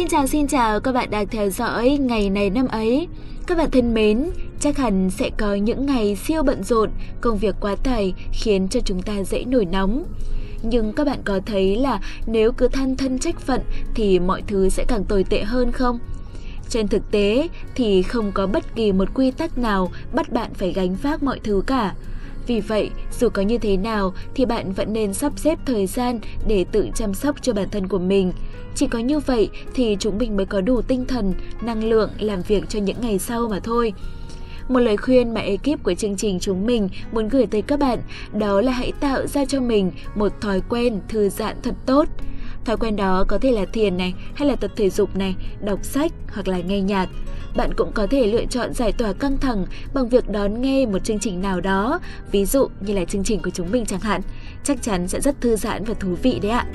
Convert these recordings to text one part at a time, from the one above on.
Xin chào xin chào các bạn đang theo dõi ngày này năm ấy. Các bạn thân mến, chắc hẳn sẽ có những ngày siêu bận rộn, công việc quá tải khiến cho chúng ta dễ nổi nóng. Nhưng các bạn có thấy là nếu cứ than thân trách phận thì mọi thứ sẽ càng tồi tệ hơn không? Trên thực tế thì không có bất kỳ một quy tắc nào bắt bạn phải gánh vác mọi thứ cả. Vì vậy, dù có như thế nào thì bạn vẫn nên sắp xếp thời gian để tự chăm sóc cho bản thân của mình. Chỉ có như vậy thì chúng mình mới có đủ tinh thần, năng lượng làm việc cho những ngày sau mà thôi. Một lời khuyên mà ekip của chương trình chúng mình muốn gửi tới các bạn đó là hãy tạo ra cho mình một thói quen thư giãn thật tốt. Thói quen đó có thể là thiền này, hay là tập thể dục này, đọc sách hoặc là nghe nhạc. Bạn cũng có thể lựa chọn giải tỏa căng thẳng bằng việc đón nghe một chương trình nào đó, ví dụ như là chương trình của chúng mình chẳng hạn. Chắc chắn sẽ rất thư giãn và thú vị đấy ạ.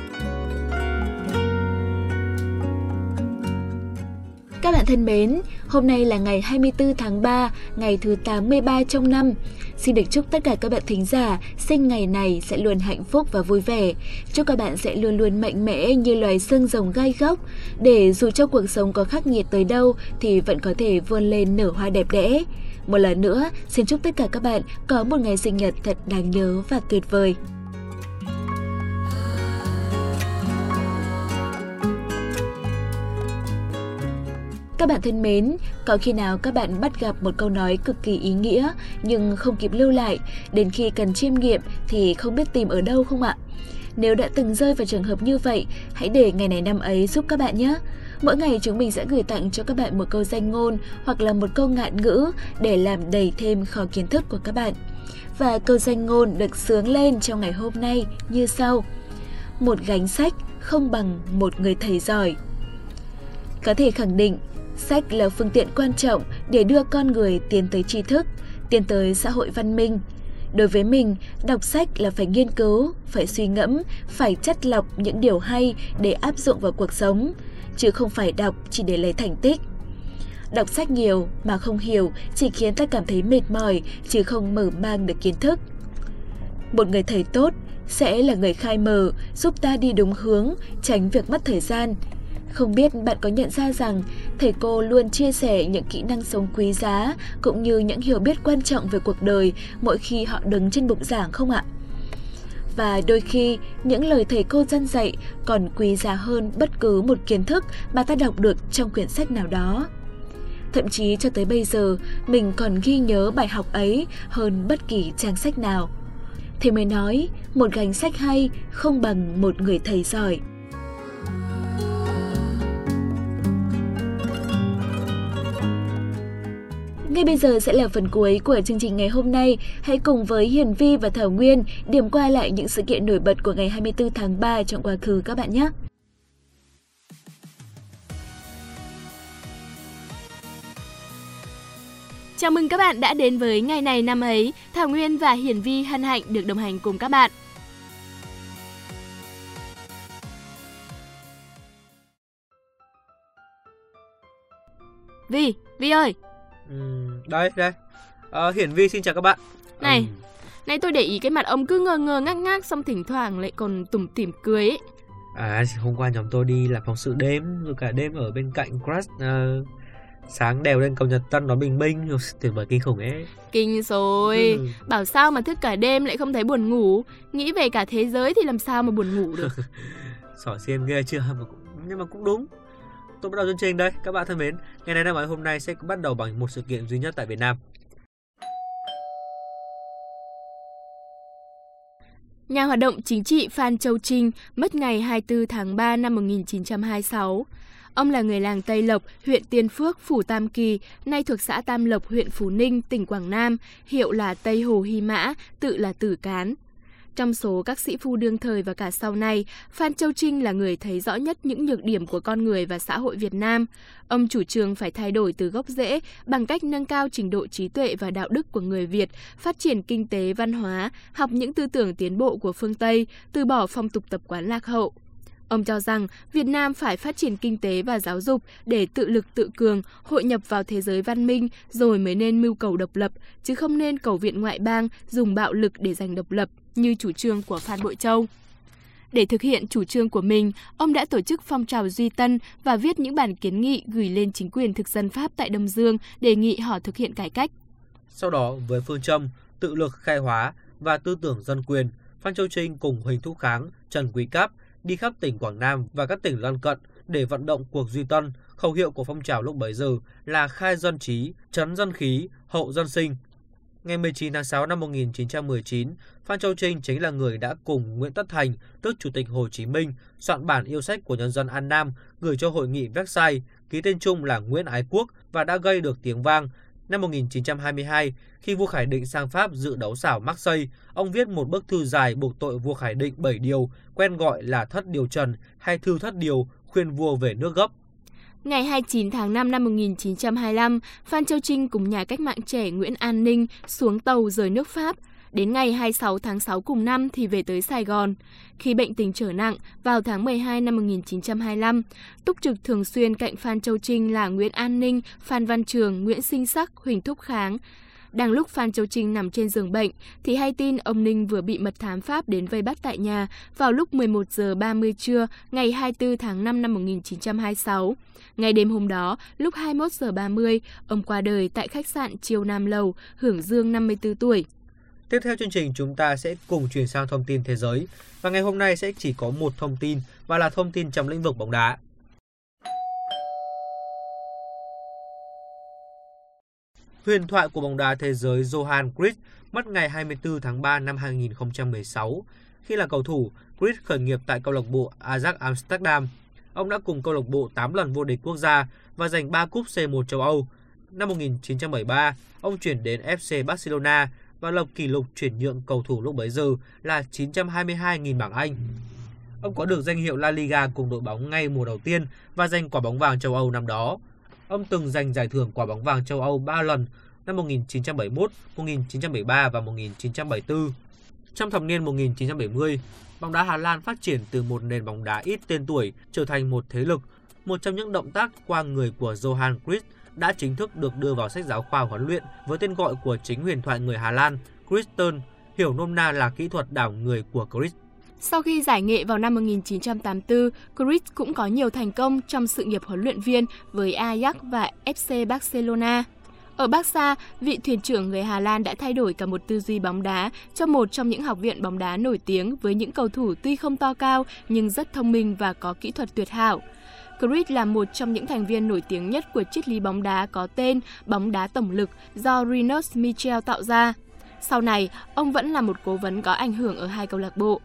Các bạn thân mến, hôm nay là ngày 24 tháng 3, ngày thứ 83 trong năm. Xin được chúc tất cả các bạn thính giả sinh ngày này sẽ luôn hạnh phúc và vui vẻ. Chúc các bạn sẽ luôn luôn mạnh mẽ như loài xương rồng gai góc, để dù cho cuộc sống có khắc nghiệt tới đâu thì vẫn có thể vươn lên nở hoa đẹp đẽ. Một lần nữa, xin chúc tất cả các bạn có một ngày sinh nhật thật đáng nhớ và tuyệt vời. Các bạn thân mến, có khi nào các bạn bắt gặp một câu nói cực kỳ ý nghĩa nhưng không kịp lưu lại, đến khi cần chiêm nghiệm thì không biết tìm ở đâu không ạ? Nếu đã từng rơi vào trường hợp như vậy, hãy để ngày này năm ấy giúp các bạn nhé. Mỗi ngày chúng mình sẽ gửi tặng cho các bạn một câu danh ngôn hoặc là một câu ngạn ngữ để làm đầy thêm kho kiến thức của các bạn. Và câu danh ngôn được sướng lên trong ngày hôm nay như sau. Một gánh sách không bằng một người thầy giỏi. Có thể khẳng định, Sách là phương tiện quan trọng để đưa con người tiến tới tri thức, tiến tới xã hội văn minh. Đối với mình, đọc sách là phải nghiên cứu, phải suy ngẫm, phải chất lọc những điều hay để áp dụng vào cuộc sống, chứ không phải đọc chỉ để lấy thành tích. Đọc sách nhiều mà không hiểu chỉ khiến ta cảm thấy mệt mỏi chứ không mở mang được kiến thức. Một người thầy tốt sẽ là người khai mở, giúp ta đi đúng hướng, tránh việc mất thời gian, không biết bạn có nhận ra rằng thầy cô luôn chia sẻ những kỹ năng sống quý giá cũng như những hiểu biết quan trọng về cuộc đời mỗi khi họ đứng trên bục giảng không ạ? Và đôi khi, những lời thầy cô dân dạy còn quý giá hơn bất cứ một kiến thức mà ta đọc được trong quyển sách nào đó. Thậm chí cho tới bây giờ, mình còn ghi nhớ bài học ấy hơn bất kỳ trang sách nào. thì mới nói, một gánh sách hay không bằng một người thầy giỏi. Ngay bây giờ sẽ là phần cuối của chương trình ngày hôm nay. Hãy cùng với Hiền Vi và Thảo Nguyên điểm qua lại những sự kiện nổi bật của ngày 24 tháng 3 trong quá khứ các bạn nhé. Chào mừng các bạn đã đến với ngày này năm ấy. Thảo Nguyên và Hiền Vi hân hạnh được đồng hành cùng các bạn. Vi, Vi ơi, Ừ, đây đây. À, hiển vi xin chào các bạn. Này ừ. này tôi để ý cái mặt ông cứ ngơ ngơ ngác ngác xong thỉnh thoảng lại còn tủm tỉm cười ấy. À hôm qua nhóm tôi đi làm phóng sự đêm rồi cả đêm ở bên cạnh crash uh, sáng đều lên cầu nhật tân nó bình minh tuyệt vời kinh khủng ấy. Kinh rồi. Ừ. bảo sao mà thức cả đêm lại không thấy buồn ngủ? Nghĩ về cả thế giới thì làm sao mà buồn ngủ được? Sỏ xiên ghê chưa? Nhưng mà cũng đúng tôi bắt đầu chương trình đây. Các bạn thân mến, ngày này năm ấy hôm nay sẽ bắt đầu bằng một sự kiện duy nhất tại Việt Nam. Nhà hoạt động chính trị Phan Châu Trinh mất ngày 24 tháng 3 năm 1926. Ông là người làng Tây Lộc, huyện Tiên Phước, Phủ Tam Kỳ, nay thuộc xã Tam Lộc, huyện Phú Ninh, tỉnh Quảng Nam, hiệu là Tây Hồ Hy Mã, tự là Tử Cán. Trong số các sĩ phu đương thời và cả sau này, Phan Châu Trinh là người thấy rõ nhất những nhược điểm của con người và xã hội Việt Nam. Ông chủ trương phải thay đổi từ gốc rễ bằng cách nâng cao trình độ trí tuệ và đạo đức của người Việt, phát triển kinh tế văn hóa, học những tư tưởng tiến bộ của phương Tây, từ bỏ phong tục tập quán lạc hậu. Ông cho rằng Việt Nam phải phát triển kinh tế và giáo dục để tự lực tự cường, hội nhập vào thế giới văn minh rồi mới nên mưu cầu độc lập, chứ không nên cầu viện ngoại bang dùng bạo lực để giành độc lập như chủ trương của Phan Bội Châu. Để thực hiện chủ trương của mình, ông đã tổ chức phong trào duy tân và viết những bản kiến nghị gửi lên chính quyền thực dân Pháp tại Đông Dương đề nghị họ thực hiện cải cách. Sau đó, với phương châm tự lực khai hóa và tư tưởng dân quyền, Phan Châu Trinh cùng Huỳnh Thúc Kháng, Trần Quý Cáp đi khắp tỉnh Quảng Nam và các tỉnh lân cận để vận động cuộc duy tân. Khẩu hiệu của phong trào lúc bấy giờ là khai dân trí, trấn dân khí, hậu dân sinh. Ngày 19 tháng 6 năm 1919, Phan Châu Trinh chính là người đã cùng Nguyễn Tất Thành, tức Chủ tịch Hồ Chí Minh, soạn bản yêu sách của nhân dân An Nam gửi cho hội nghị Versailles, ký tên chung là Nguyễn Ái Quốc và đã gây được tiếng vang. Năm 1922, khi vua Khải Định sang Pháp dự đấu xảo Marseille, ông viết một bức thư dài buộc tội vua Khải Định 7 điều, quen gọi là thất điều trần hay thư thất điều, khuyên vua về nước gấp. Ngày 29 tháng 5 năm 1925, Phan Châu Trinh cùng nhà cách mạng trẻ Nguyễn An Ninh xuống tàu rời nước Pháp. Đến ngày 26 tháng 6 cùng năm thì về tới Sài Gòn. Khi bệnh tình trở nặng, vào tháng 12 năm 1925, túc trực thường xuyên cạnh Phan Châu Trinh là Nguyễn An Ninh, Phan Văn Trường, Nguyễn Sinh Sắc, Huỳnh Thúc Kháng. Đang lúc Phan Châu Trinh nằm trên giường bệnh thì hay tin ông Ninh vừa bị mật thám Pháp đến vây bắt tại nhà vào lúc 11 giờ 30 trưa ngày 24 tháng 5 năm 1926. Ngày đêm hôm đó, lúc 21 giờ 30, ông qua đời tại khách sạn Triều Nam Lầu, hưởng dương 54 tuổi. Tiếp theo chương trình chúng ta sẽ cùng chuyển sang thông tin thế giới và ngày hôm nay sẽ chỉ có một thông tin và là thông tin trong lĩnh vực bóng đá. Huyền thoại của bóng đá thế giới Johan Cruyff mất ngày 24 tháng 3 năm 2016. Khi là cầu thủ, Cruyff khởi nghiệp tại câu lạc bộ Ajax Amsterdam. Ông đã cùng câu lạc bộ 8 lần vô địch quốc gia và giành 3 cúp C1 châu Âu. Năm 1973, ông chuyển đến FC Barcelona và lập kỷ lục chuyển nhượng cầu thủ lúc bấy giờ là 922.000 bảng Anh. Ông có được danh hiệu La Liga cùng đội bóng ngay mùa đầu tiên và giành quả bóng vàng châu Âu năm đó. Ông từng giành giải thưởng quả bóng vàng châu Âu 3 lần năm 1971, 1973 và 1974. Trong thập niên 1970, bóng đá Hà Lan phát triển từ một nền bóng đá ít tên tuổi trở thành một thế lực. Một trong những động tác qua người của Johan Cruyff đã chính thức được đưa vào sách giáo khoa huấn luyện với tên gọi của chính huyền thoại người Hà Lan, Kristen, hiểu nôm na là kỹ thuật đảo người của Chris. Sau khi giải nghệ vào năm 1984, Chris cũng có nhiều thành công trong sự nghiệp huấn luyện viên với Ajax và FC Barcelona. Ở Barca, vị thuyền trưởng người Hà Lan đã thay đổi cả một tư duy bóng đá cho một trong những học viện bóng đá nổi tiếng với những cầu thủ tuy không to cao nhưng rất thông minh và có kỹ thuật tuyệt hảo. Chris là một trong những thành viên nổi tiếng nhất của triết lý bóng đá có tên bóng đá tổng lực do Rinus Michel tạo ra. Sau này, ông vẫn là một cố vấn có ảnh hưởng ở hai câu lạc bộ.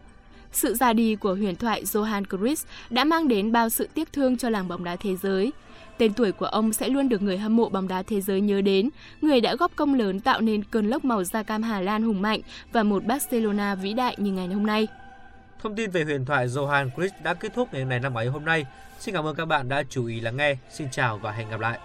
Sự ra đi của huyền thoại Johan Cruyff đã mang đến bao sự tiếc thương cho làng bóng đá thế giới. Tên tuổi của ông sẽ luôn được người hâm mộ bóng đá thế giới nhớ đến, người đã góp công lớn tạo nên cơn lốc màu da cam Hà Lan hùng mạnh và một Barcelona vĩ đại như ngày hôm nay. Thông tin về huyền thoại Johan Cruyff đã kết thúc ngày này năm ấy hôm nay. Xin cảm ơn các bạn đã chú ý lắng nghe. Xin chào và hẹn gặp lại.